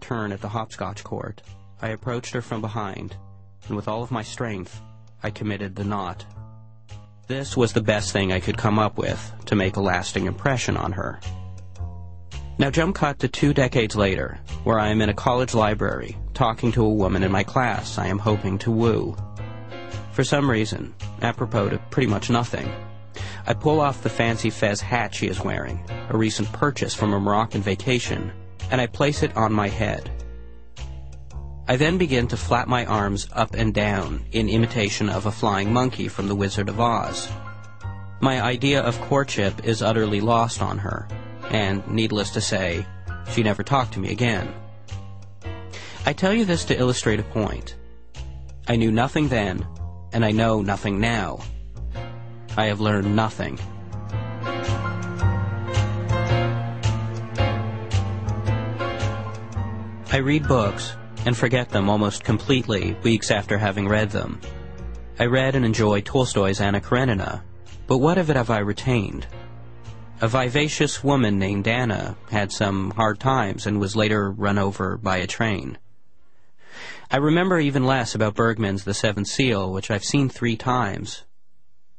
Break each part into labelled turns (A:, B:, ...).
A: turn at the hopscotch court, I approached her from behind, and with all of my strength, I committed the knot. This was the best thing I could come up with to make a lasting impression on her. Now jump cut to two decades later, where I am in a college library, talking to a woman in my class I am hoping to woo. For some reason, apropos to pretty much nothing, I pull off the fancy fez hat she is wearing, a recent purchase from a Moroccan vacation, and I place it on my head. I then begin to flap my arms up and down in imitation of a flying monkey from The Wizard of Oz. My idea of courtship is utterly lost on her, and needless to say, she never talked to me again. I tell you this to illustrate a point. I knew nothing then, and I know nothing now. I have learned nothing. I read books and forget them almost completely weeks after having read them. I read and enjoy Tolstoy's Anna Karenina, but what of it have I retained? A vivacious woman named Anna had some hard times and was later run over by a train. I remember even less about Bergman's The Seventh Seal, which I've seen three times.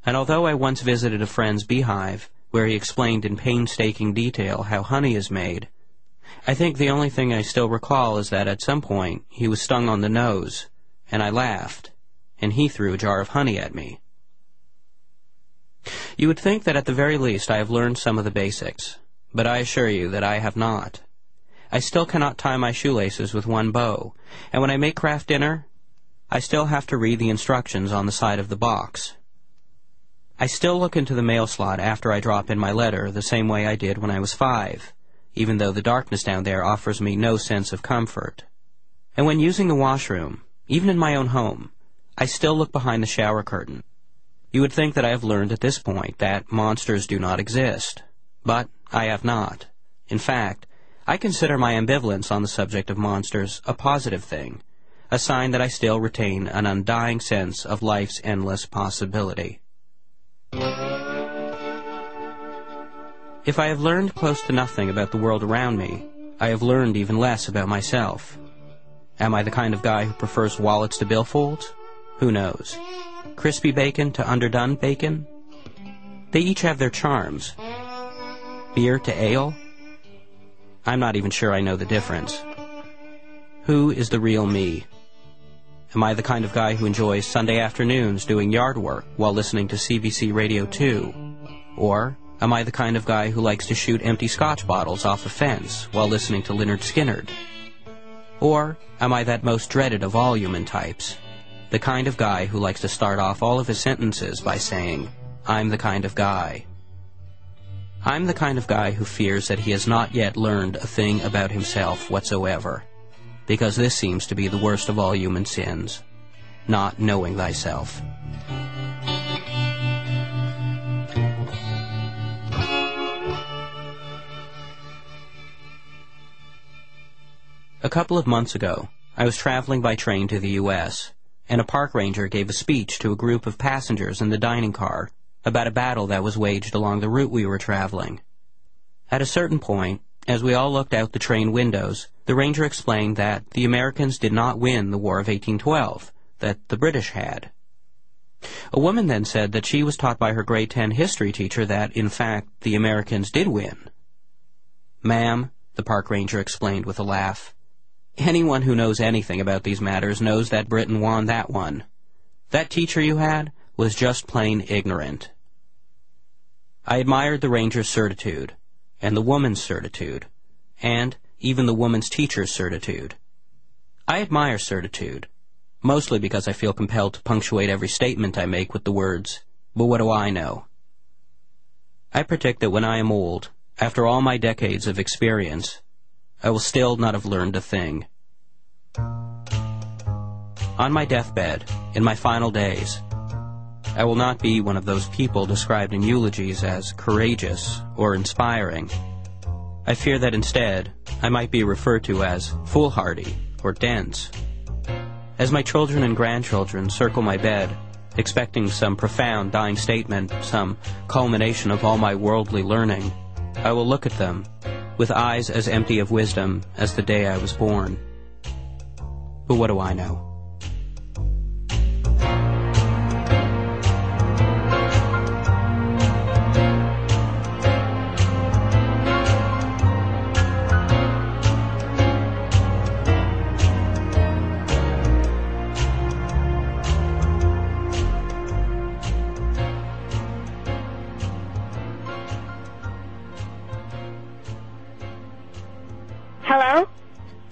A: And although I once visited a friend's beehive, where he explained in painstaking detail how honey is made, I think the only thing I still recall is that at some point he was stung on the nose, and I laughed, and he threw a jar of honey at me. You would think that at the very least I have learned some of the basics, but I assure you that I have not. I still cannot tie my shoelaces with one bow, and when I make Kraft Dinner, I still have to read the instructions on the side of the box. I still look into the mail slot after I drop in my letter the same way I did when I was five even though the darkness down there offers me no sense of comfort. And when using the washroom, even in my own home, I still look behind the shower curtain. You would think that I have learned at this point that monsters do not exist, but I have not. In fact, I consider my ambivalence on the subject of monsters a positive thing, a sign that I still retain an undying sense of life's endless possibility. If I have learned close to nothing about the world around me, I have learned even less about myself. Am I the kind of guy who prefers wallets to billfolds? Who knows? Crispy bacon to underdone bacon? They each have their charms. Beer to ale? I'm not even sure I know the difference. Who is the real me? Am I the kind of guy who enjoys Sunday afternoons doing yard work while listening to CBC Radio 2? Or Am I the kind of guy who likes to shoot empty scotch bottles off a fence while listening to Lynyrd Skynyrd? Or am I that most dreaded of all human types? The kind of guy who likes to start off all of his sentences by saying, I'm the kind of guy. I'm the kind of guy who fears that he has not yet learned a thing about himself whatsoever, because this seems to be the worst of all human sins, not knowing thyself. A couple of months ago, I was traveling by train to the U.S., and a park ranger gave a speech to a group of passengers in the dining car about a battle that was waged along the route we were traveling. At a certain point, as we all looked out the train windows, the ranger explained that the Americans did not win the War of 1812, that the British had. A woman then said that she was taught by her grade 10 history teacher that, in fact, the Americans did win. Ma'am, the park ranger explained with a laugh, Anyone who knows anything about these matters knows that Britain won that one. That teacher you had was just plain ignorant. I admired the ranger's certitude, and the woman's certitude, and even the woman's teacher's certitude. I admire certitude, mostly because I feel compelled to punctuate every statement I make with the words, but what do I know? I predict that when I am old, after all my decades of experience, I will still not have learned a thing. On my deathbed, in my final days, I will not be one of those people described in eulogies as courageous or inspiring. I fear that instead, I might be referred to as foolhardy or dense. As my children and grandchildren circle my bed, expecting some profound dying statement, some culmination of all my worldly learning, I will look at them with eyes as empty of wisdom as the day I was born. But what do I know?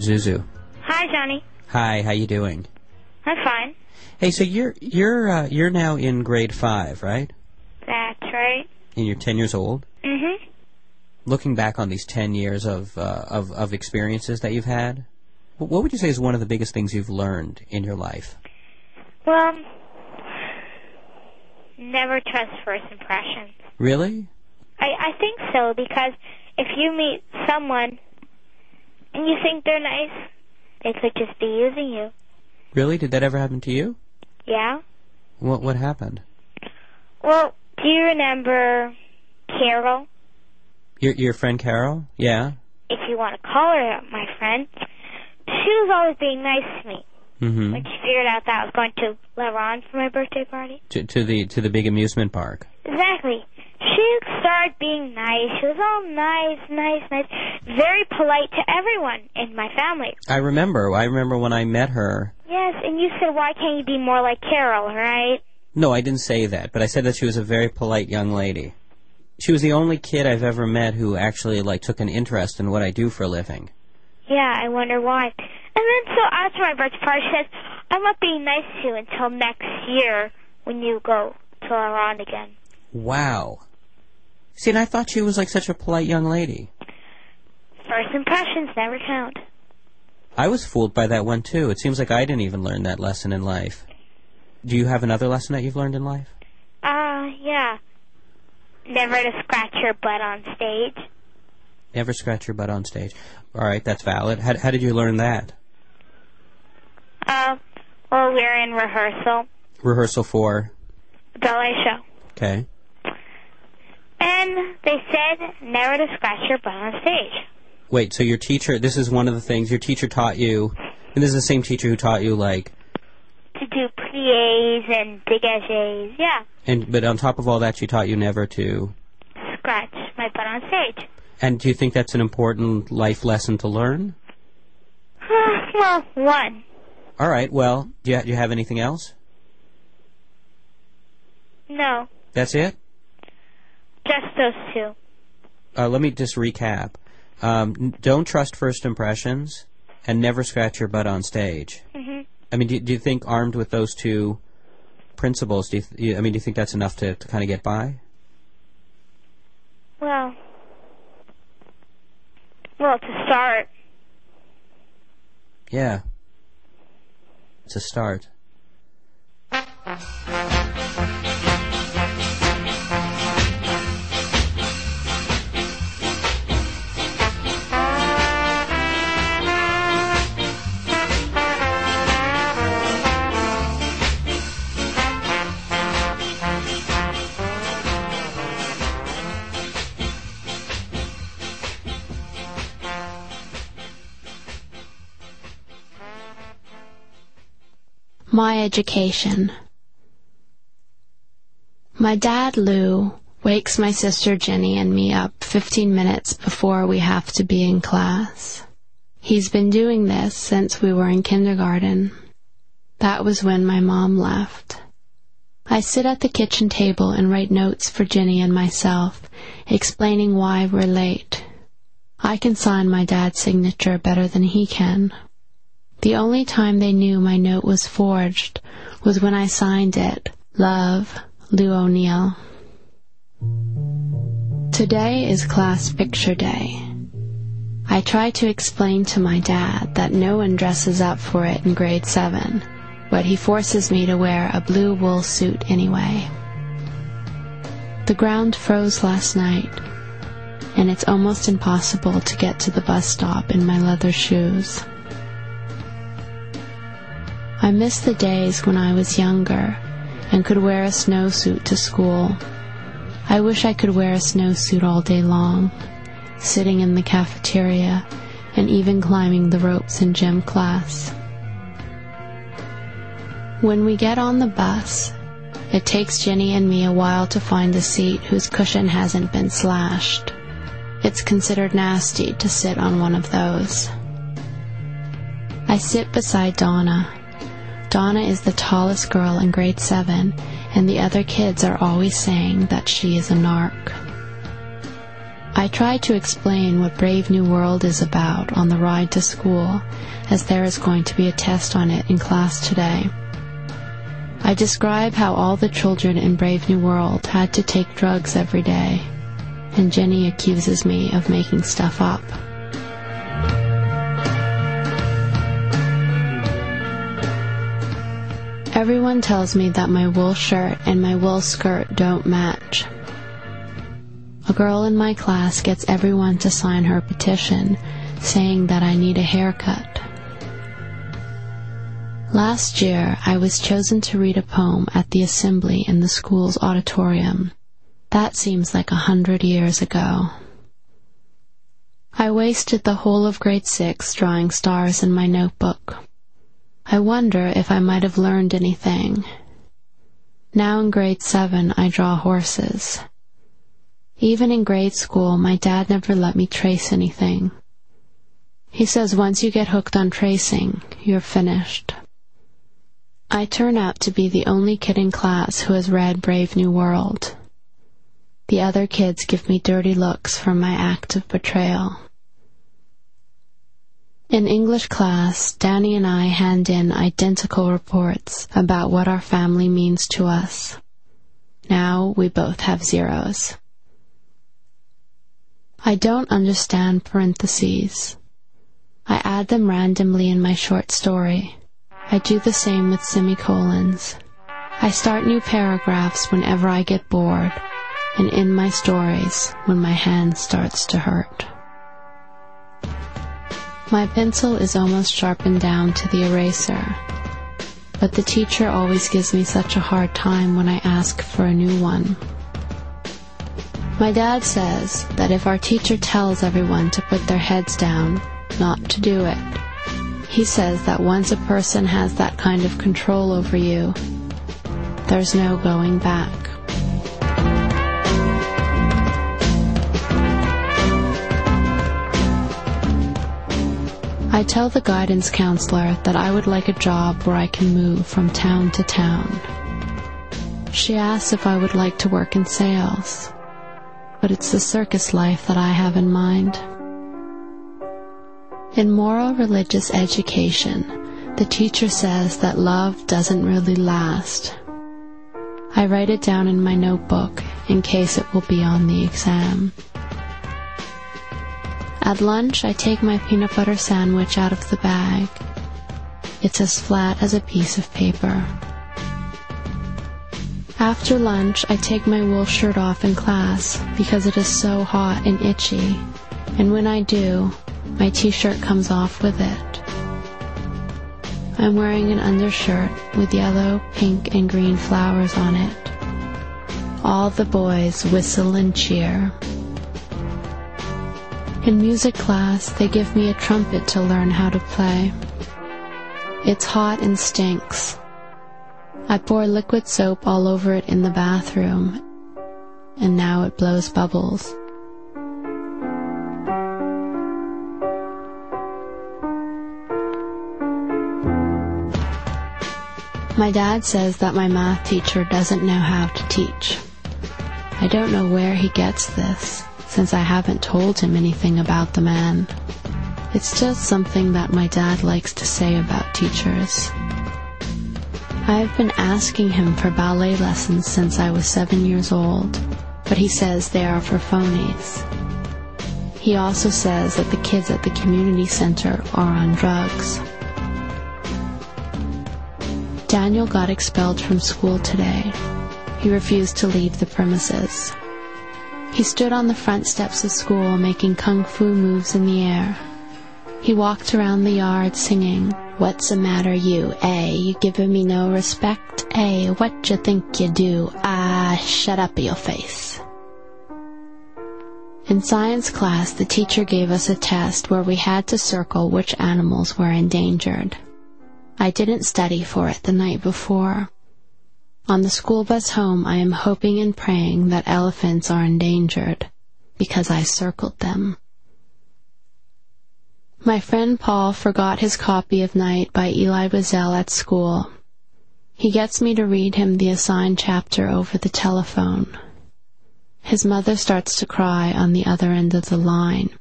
A: Zuzu.
B: Hi, Johnny.
A: Hi, how you doing?
B: I'm fine.
A: Hey, so you're you're uh, you're now in grade five, right?
B: That's right.
A: And you're ten years old.
B: Mm-hmm.
A: Looking back on these ten years of uh, of of experiences that you've had, what would you say is one of the biggest things you've learned in your life?
B: Well, never trust first impressions.
A: Really?
B: I, I think so because if you meet someone and you think they're nice, they could just be using you.
A: Really? Did that ever happen to you?
B: Yeah?
A: What what happened?
B: Well, do you remember Carol?
A: Your your friend Carol? Yeah.
B: If you want to call her my friend, she was always being nice to me.
A: Mm-hmm.
B: When she figured out that I was going to La Ronde for my birthday party.
A: To to the to the big amusement park.
B: Exactly. She started being nice. She was all nice, nice, nice. Very polite to everyone in my family.
A: I remember. I remember when I met her.
B: Yes, and you said, why can't you be more like Carol, right?
A: No, I didn't say that, but I said that she was a very polite young lady. She was the only kid I've ever met who actually like took an interest in what I do for a living.
B: Yeah, I wonder why. And then so after my birthday party, she says, I'm not being nice to you until next year when you go to La Ronde again.
A: Wow. See, and I thought she was like such a polite young lady.
B: First impressions never count.
A: I was fooled by that one too. It seems like I didn't even learn that lesson in life. Do you have another lesson that you've learned in life?
B: Uh, yeah. Never to scratch your butt on stage.
A: Never scratch your butt on stage. All right, that's valid. How, how did you learn that?
B: Uh, well, we're in rehearsal,
A: Rehearsal for.
B: ballet show.
A: Okay.
B: And they said never to scratch your butt on stage.
A: Wait, so your teacher, this is one of the things your teacher taught you, and this is the same teacher who taught you like,
B: To do pliés and dégagés. Yeah.
A: and but on top of all that, she taught you never to.
B: Scratch my butt on stage.
A: And do you think that's an important life lesson to learn?
B: well, one.
A: All right. Well, do you, do you have anything else?
B: No.
A: That's it.
B: Just those two.
A: Uh, let me just recap. Um, don't trust first impressions, and never scratch your butt on stage.
B: hmm
A: I mean, do, do you think armed with those two principles, do you, th- you I mean, do you think that's enough to, to kind of get by?
B: Well. Well, to start.
A: Yeah. It's a start.
C: My education. My dad, Lou, wakes my sister Jenny and me up 15 minutes before we have to be in class. He's been doing this since we were in kindergarten. That was when my mom left. I sit at the kitchen table and write notes for Jenny and myself, explaining why we're late. I can sign my dad's signature better than he can. The only time they knew my note was forged was when I signed it, Love, Lou O'Neill. Today is class picture day. I try to explain to my dad that no one dresses up for it in grade 7, but he forces me to wear a blue wool suit anyway. The ground froze last night, and it's almost impossible to get to the bus stop in my leather shoes. I miss the days when I was younger and could wear a snowsuit to school. I wish I could wear a snowsuit all day long, sitting in the cafeteria, and even climbing the ropes in gym class. When we get on the bus, it takes Jenny and me a while to find a seat whose cushion hasn't been slashed. It's considered nasty to sit on one of those. I sit beside Donna. Donna is the tallest girl in grade 7, and the other kids are always saying that she is a narc. I try to explain what Brave New World is about on the ride to school, as there is going to be a test on it in class today. I describe how all the children in Brave New World had to take drugs every day, and Jenny accuses me of making stuff up. Everyone tells me that my wool shirt and my wool skirt don't match. A girl in my class gets everyone to sign her petition saying that I need a haircut. Last year, I was chosen to read a poem at the assembly in the school's auditorium. That seems like a hundred years ago. I wasted the whole of grade six drawing stars in my notebook. I wonder if I might have learned anything. Now in grade seven, I draw horses. Even in grade school, my dad never let me trace anything. He says once you get hooked on tracing, you're finished. I turn out to be the only kid in class who has read Brave New World. The other kids give me dirty looks for my act of betrayal. In English class, Danny and I hand in identical reports about what our family means to us. Now we both have zeros. I don't understand parentheses. I add them randomly in my short story. I do the same with semicolons. I start new paragraphs whenever I get bored, and in my stories when my hand starts to hurt. My pencil is almost sharpened down to the eraser, but the teacher always gives me such a hard time when I ask for a new one. My dad says that if our teacher tells everyone to put their heads down, not to do it, he says that once a person has that kind of control over you, there's no going back. I tell the guidance counselor that I would like a job where I can move from town to town. She asks if I would like to work in sales, but it's the circus life that I have in mind. In moral religious education, the teacher says that love doesn't really last. I write it down in my notebook in case it will be on the exam. At lunch, I take my peanut butter sandwich out of the bag. It's as flat as a piece of paper. After lunch, I take my wool shirt off in class because it is so hot and itchy, and when I do, my t-shirt comes off with it. I'm wearing an undershirt with yellow, pink, and green flowers on it. All the boys whistle and cheer. In music class, they give me a trumpet to learn how to play. It's hot and stinks. I pour liquid soap all over it in the bathroom, and now it blows bubbles. My dad says that my math teacher doesn't know how to teach. I don't know where he gets this, since I haven't told him anything about the man. It's just something that my dad likes to say about teachers. I've been asking him for ballet lessons since I was seven years old, but he says they are for phonies. He also says that the kids at the community center are on drugs. Daniel got expelled from school today. He refused to leave the premises. He stood on the front steps of school making kung fu moves in the air. He walked around the yard singing, What's the matter you, eh? You giving me no respect, eh? What you think you do? Ah, shut up your face. In science class, the teacher gave us a test where we had to circle which animals were endangered. I didn't study for it the night before. On the school bus home, I am hoping and praying that elephants are endangered because I circled them. My friend Paul forgot his copy of Night by Elie Wiesel at school. He gets me to read him the assigned chapter over the telephone. His mother starts to cry on the other end of the line,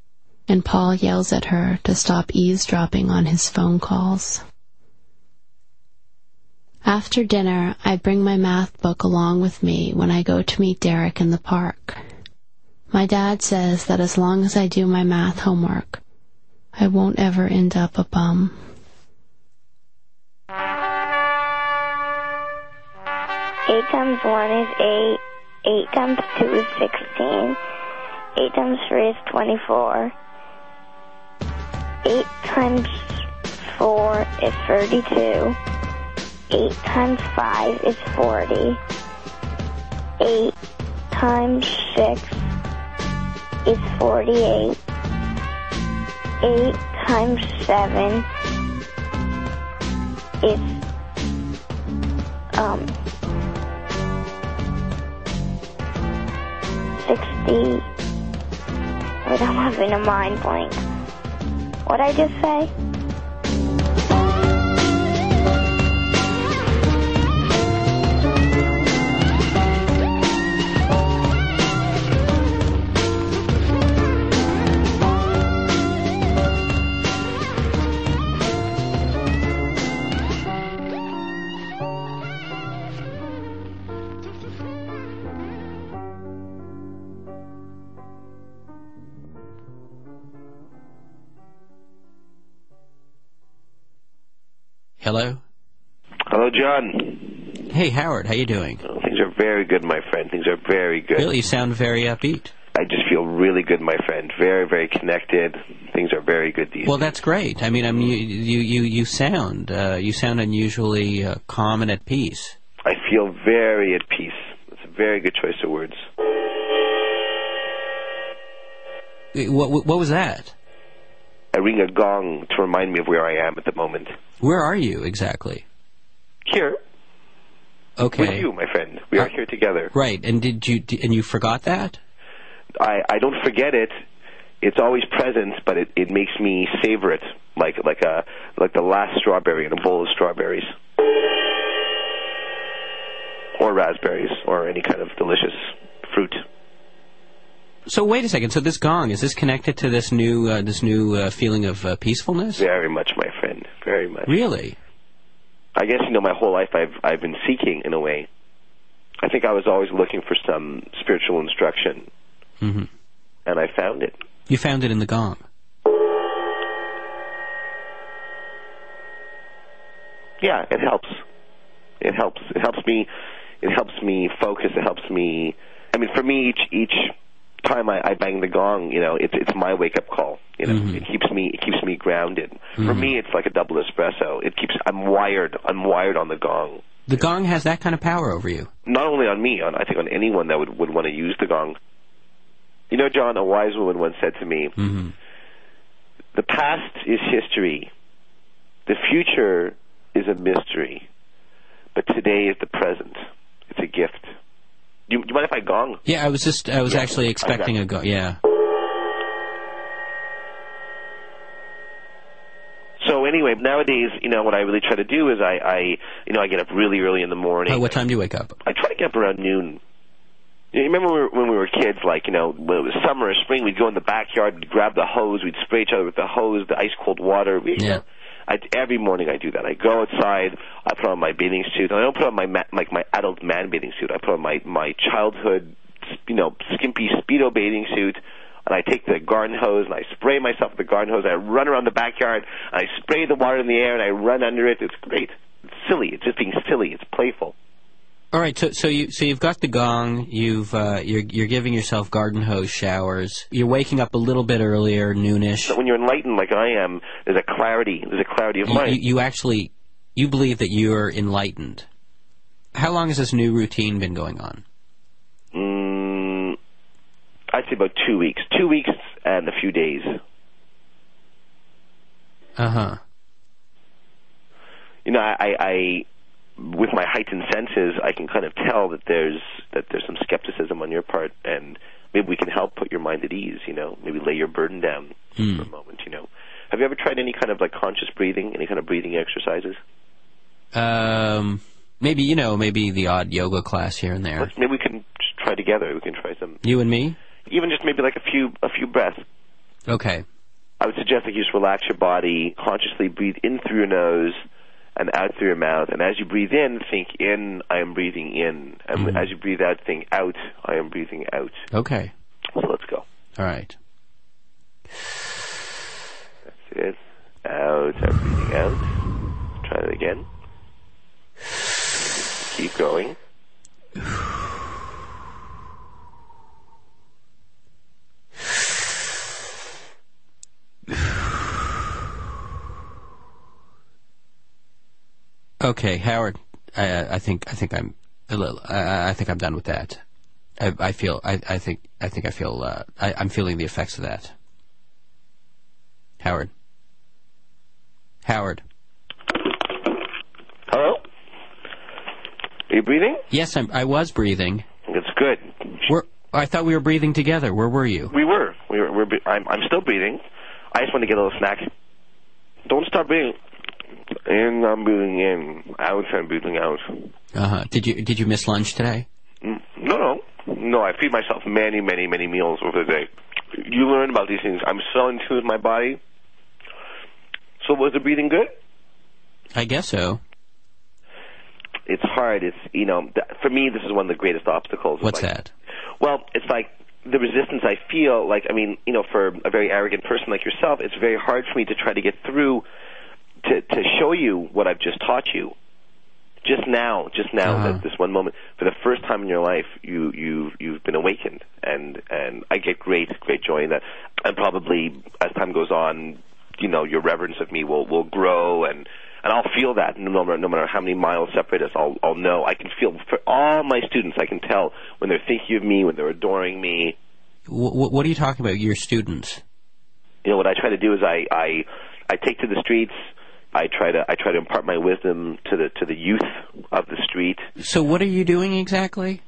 C: and Paul yells at her to stop eavesdropping on his phone calls. After dinner, I bring my math book along with me when I go to meet Derek in the park. My dad says that as long as I do my math homework, I won't ever end up a bum.
B: Eight times one is eight. Eight times two is sixteen. Eight times three is twenty-four. Eight times four is thirty-two. Eight times five is forty. Eight times six is forty-eight. Eight times seven is um sixty. Wait, I'm having a mind blank. What'd I just say?
A: Hello?
D: Hello, John.
A: Hey, Howard, how are you doing?
D: Oh, Things are very good, my friend. Things are very good.
A: Really, you sound very upbeat.
D: I just feel really good, my friend. Very, very connected. Things are very good these days.
A: Well,
D: days.
A: that's great. I mean, I mean, you you you, sound uh, you sound unusually uh, calm and at peace.
D: I feel very at peace. It's a very good choice of words.
A: What, what was that?
D: I ring a gong to remind me of where I am at the moment.
A: Where are you exactly?
D: Here,
A: Okay.
D: with you, my friend. We are
A: Uh,
D: here together.
A: Right, and did you and you forgot that?
D: I, I don't forget it. It's always present, but it, it makes me savor it like like a like the last strawberry in a bowl of strawberries, or raspberries, or any kind of delicious fruit.
A: So wait a second. So this gong is this connected to this new uh, this new uh, feeling of uh, peacefulness?
D: Very much, my friend. Very much.
A: Really?
D: I guess you know my whole life I've I've been seeking in a way. I think I was always looking for some spiritual instruction,
A: hmm
D: and I found it.
A: You found it in the gong.
D: Yeah, it helps. It helps. It helps me. It helps me focus. It helps me. I mean, for me, each each time I, I bang the gong, you know, it's it's my wake up call. You know,
A: Mhm.
D: it keeps me it keeps me grounded. For
A: Mhm.
D: me, it's like a double espresso. It keeps I'm wired. I'm wired on the gong.
A: The gong has that kind of power over you.
D: Not only on me, on I think on anyone that would would want to use the gong. You know, John, a wise woman once said to me,
A: hmm
D: "The past is history. The future is a mystery, but today is the present. It's a gift." Do you, do you mind if I gong?
A: Yeah, I was just I was
D: Yeah,
A: actually expecting
D: okay.
A: a gong. Yeah.
D: So anyway, nowadays, you know, what I really try to do is I, I you know, I get up really early in the morning.
A: Uh, what time do you wake up?
D: I try to get up around noon. You remember when we, were, when we were kids, like, you know, when it was summer or spring, we'd go in the backyard, we'd grab the hose, we'd spray each other with the hose, the ice cold water. We, you
A: Yeah.
D: know, I, every morning I do that. I go outside, I put on my bathing suit. I don't put on my ma- like my adult man bathing suit. I put on my my childhood, you know, skimpy speedo bathing suit, and I take the garden hose and I spray myself with the garden hose. I run around the backyard, and I spray the water in the air, and I run under it. It's great. It's silly. It's just being silly. It's playful.
A: All right, so so you so you've got the gong. You've uh, you're you're giving yourself garden hose showers. You're waking up a little bit earlier, noonish.
D: When you're enlightened like I am, there's a clarity. There's a clarity of
A: You,
D: mind.
A: you, you actually you believe that you're enlightened. How long has this new routine been going on?
D: Mm, I'd say about two weeks. Two weeks and a few days.
A: Uh huh.
D: You know, I, I, I with my heightened senses, I can kind of tell that there's that there's some skepticism on your part, and maybe we can help put your mind at ease. You know, maybe lay your burden down
A: Hmm.
D: for a moment. You know, have you ever tried any kind of like conscious breathing, any kind of breathing exercises?
A: Um, maybe you know, maybe the odd yoga class here and there.
D: Let's, maybe we can try together. We can try some,
A: You and me.
D: even just maybe like a few a few breaths.
A: Okay.
D: I would suggest that you just relax your body, consciously breathe in through your nose and out through your mouth. And as you breathe in, think in, I am breathing in. And
A: Mhm.
D: as you breathe out, think out, I am breathing out.
A: Okay.
D: So let's go.
A: All right.
D: That's it. Out, I'm breathing out. Try it again. Keep going.
A: Okay, Howard. I, I think I think I'm a little. I, I think I'm done with that. I, I feel. I, I think. I think I feel. Uh, I, I'm feeling the effects of that. Howard. Howard.
D: Hello? Are you breathing?
A: Yes, I'm, I was breathing.
D: That's good.
A: Where, I thought we were breathing together. Where were you?
D: We were. We were. We're, I'm, I'm still breathing. I just want to get a little snack. Don't stop breathing. In, I'm breathing in. Out, I'm breathing out.
A: Uh huh. Did you Did you miss lunch today?
D: Mm, No, no. No, I feed myself many, many, many meals over the day. You learn about these things. I'm so in tune with my body. So was the breathing good?
A: I guess so.
D: It's hard. It's, you know, th- for me, this is one of the greatest obstacles.
A: What's
D: life.
A: that?
D: Well, it's like the resistance I feel. Like, I mean, you know, for a very arrogant person like yourself, it's very hard for me to try to get through to to show you what I've just taught you. Just now, just now,
A: Uh-huh.
D: that this one moment, for the first time in your life, you you you've been awakened, and and I get great great joy in that. And probably as time goes on, you know, your reverence of me will will grow and. And I'll feel that no matter, no matter how many miles separate us. I'll, I'll know. I can feel for all my students. I can tell when they're thinking of me, when they're adoring me.
A: W- what are you talking about? Your students?
D: You know what I try to do is I I I take to the streets. I try to I try to impart my wisdom to the to the youth of the street.
A: So what are you doing exactly?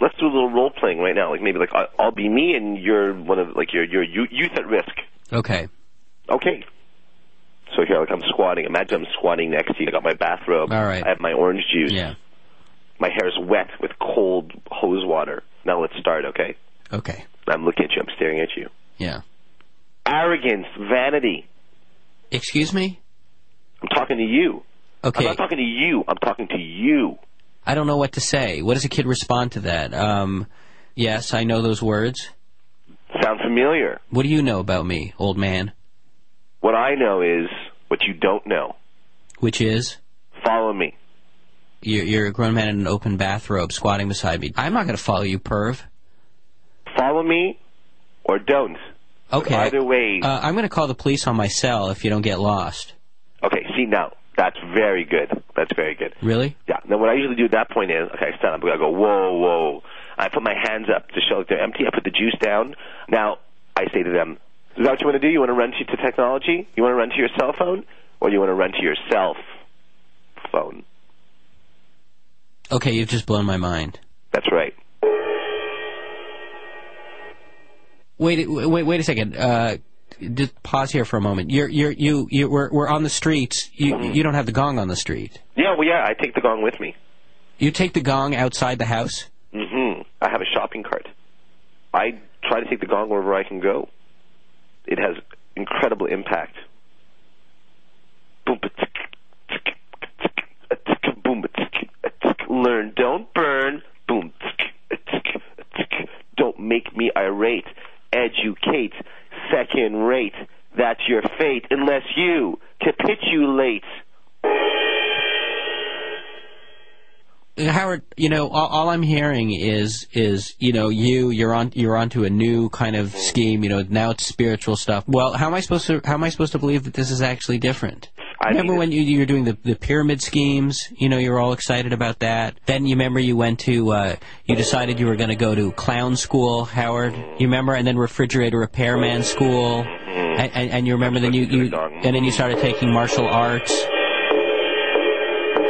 D: Let's do a little role playing right now. Like maybe like I'll be me and you're one of like you're you're youth at risk.
A: Okay.
D: Okay. So here, like I'm squatting. Imagine I'm squatting next to you. I got my bathrobe.
A: All right.
D: I have my orange juice.
A: Yeah.
D: My hair is wet with cold hose water. Now let's start. Okay.
A: Okay.
D: I'm looking at you. I'm staring at you.
A: Yeah.
D: Arrogance, vanity.
A: Excuse me?
D: I'm talking to you.
A: Okay.
D: I'm not talking to you. I'm talking to you.
A: I don't know what to say. What does a kid respond to that? Um, yes, I know those words.
D: Sound familiar?
A: What do you know about me, old man?
D: What I know is what you don't know.
A: Which is?
D: Follow me.
A: You're, you're a grown man in an open bathrobe squatting beside me. I'm not going to follow you, perv.
D: Follow me or don't.
A: Okay.
D: Either way.
A: Uh, I'm going to call the police on my cell if you don't get lost.
D: See now. That's very good. That's very good.
A: Really?
D: Yeah. Now what I usually do at that point is, okay, I stand up. I go, whoa, whoa. I put my hands up to show that they're empty. I put the juice down. Now I say to them, is that what you want to do? You want to run to, to technology? You want to run to your cell phone? Or you want to run to yourself phone?
A: Okay, you've just blown my mind.
D: That's right.
A: Wait, wait, wait a second. Uh, just pause here for a moment. You're, you're, you, you, we're, we're on the streets. You, you don't have the gong on the street.
D: Yeah, well, yeah, I take the gong with me.
A: You take the gong outside the house.
D: Mm-hmm. I have a shopping cart. I try to take the gong wherever I can go. It has incredible impact. Boom, boom, ba-tick, a tick. Learn, don't burn. Boom, tick, a tick, a tick. don't make me irate. Educate, second rate. That's your fate, unless you capitulate.
A: Howard, you know, all, all I'm hearing is is you know you you're on you're onto a new kind of scheme. You know, now it's spiritual stuff. Well, how am I supposed to how am I supposed to believe that this is actually different?
D: I
A: remember when you, you were doing the, the pyramid schemes? You know, you were all excited about that. Then you remember you went to, uh, you decided you were going to go to clown school, Howard. You remember, and then refrigerator repairman school. And, and, and you remember then you, you and then you started taking martial arts.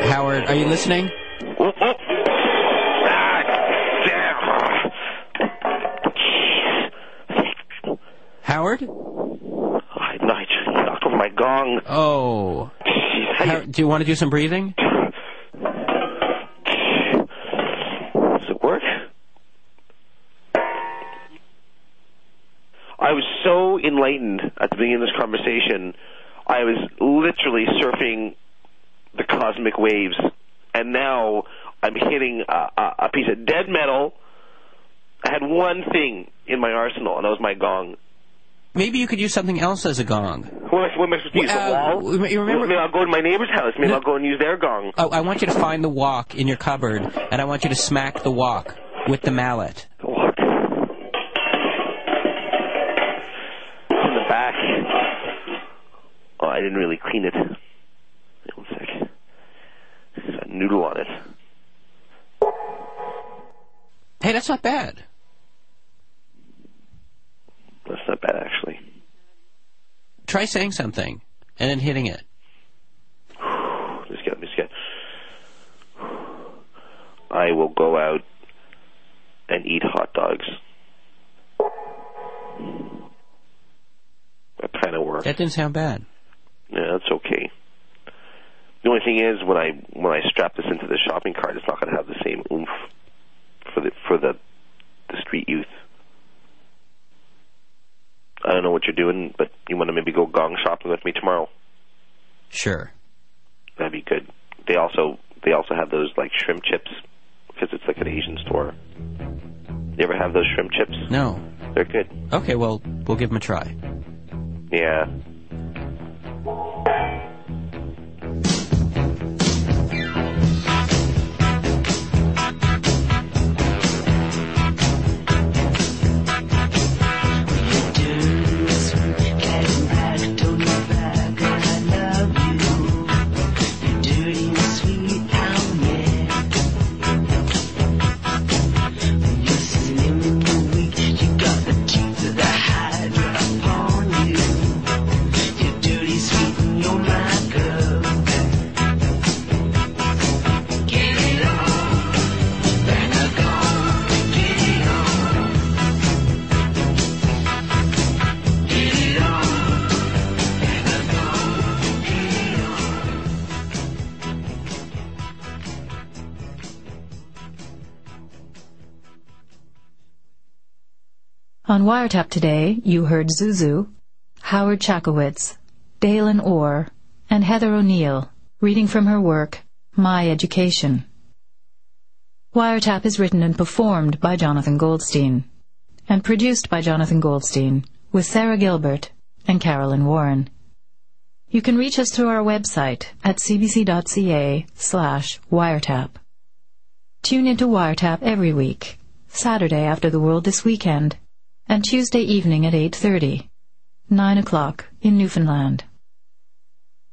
A: Howard, are you listening?
D: Whoop, whoop. Damn. Jeez.
A: Howard?
D: I, no, I just knocked over my gong.
A: Oh.
D: How,
A: do you want to do some breathing?
D: Does it work? I was so enlightened at the beginning of this conversation. I was literally surfing the cosmic waves, and now I'm hitting a, a, a piece of dead metal. I had one thing in my arsenal, and that was my gong.
A: Maybe you could use something else as a gong.
D: What am I, what am I supposed to use?
A: Uh,
D: the wall?
A: you remember-
D: Maybe I'll go to my neighbor's house. Maybe
A: No.
D: I'll go and use their gong.
A: Oh, I want you to find the wok in your cupboard, and I want you to smack the wok with the mallet.
D: What? It's in the back. Oh, I didn't really clean it. Wait One sec. There's a noodle on it.
A: Hey, that's not bad.
D: That's not bad, actually.
A: Try saying something and then hitting it.
D: Let's get, let's get. I will go out and eat hot dogs. That kind of works.
A: That didn't sound bad.
D: Yeah, that's okay. The only thing is, when I when I strap this into the shopping cart, it's not going to have the same oomph for the the street youth. I don't know what you're doing, but you want to maybe go gong shopping with me tomorrow?
A: Sure.
D: That'd be good. They also they also have those like shrimp chips because it's like an Asian store. You ever have those shrimp chips?
A: No.
D: They're good.
A: Okay, well, we'll give them a try.
D: Yeah.
E: On Wiretap today, you heard Zuzu, Howard Chakowitz, Dalen Orr, and Heather O'Neill reading from her work, My Education. Wiretap is written and performed by Jonathan Goldstein and produced by Jonathan Goldstein with Sarah Gilbert and Carolyn Warren. You can reach us through our website at cbc.ca slash wiretap. Tune into Wiretap every week, Saturday after the World This Weekend, and Tuesday evening at 8.30, 9 o'clock in Newfoundland.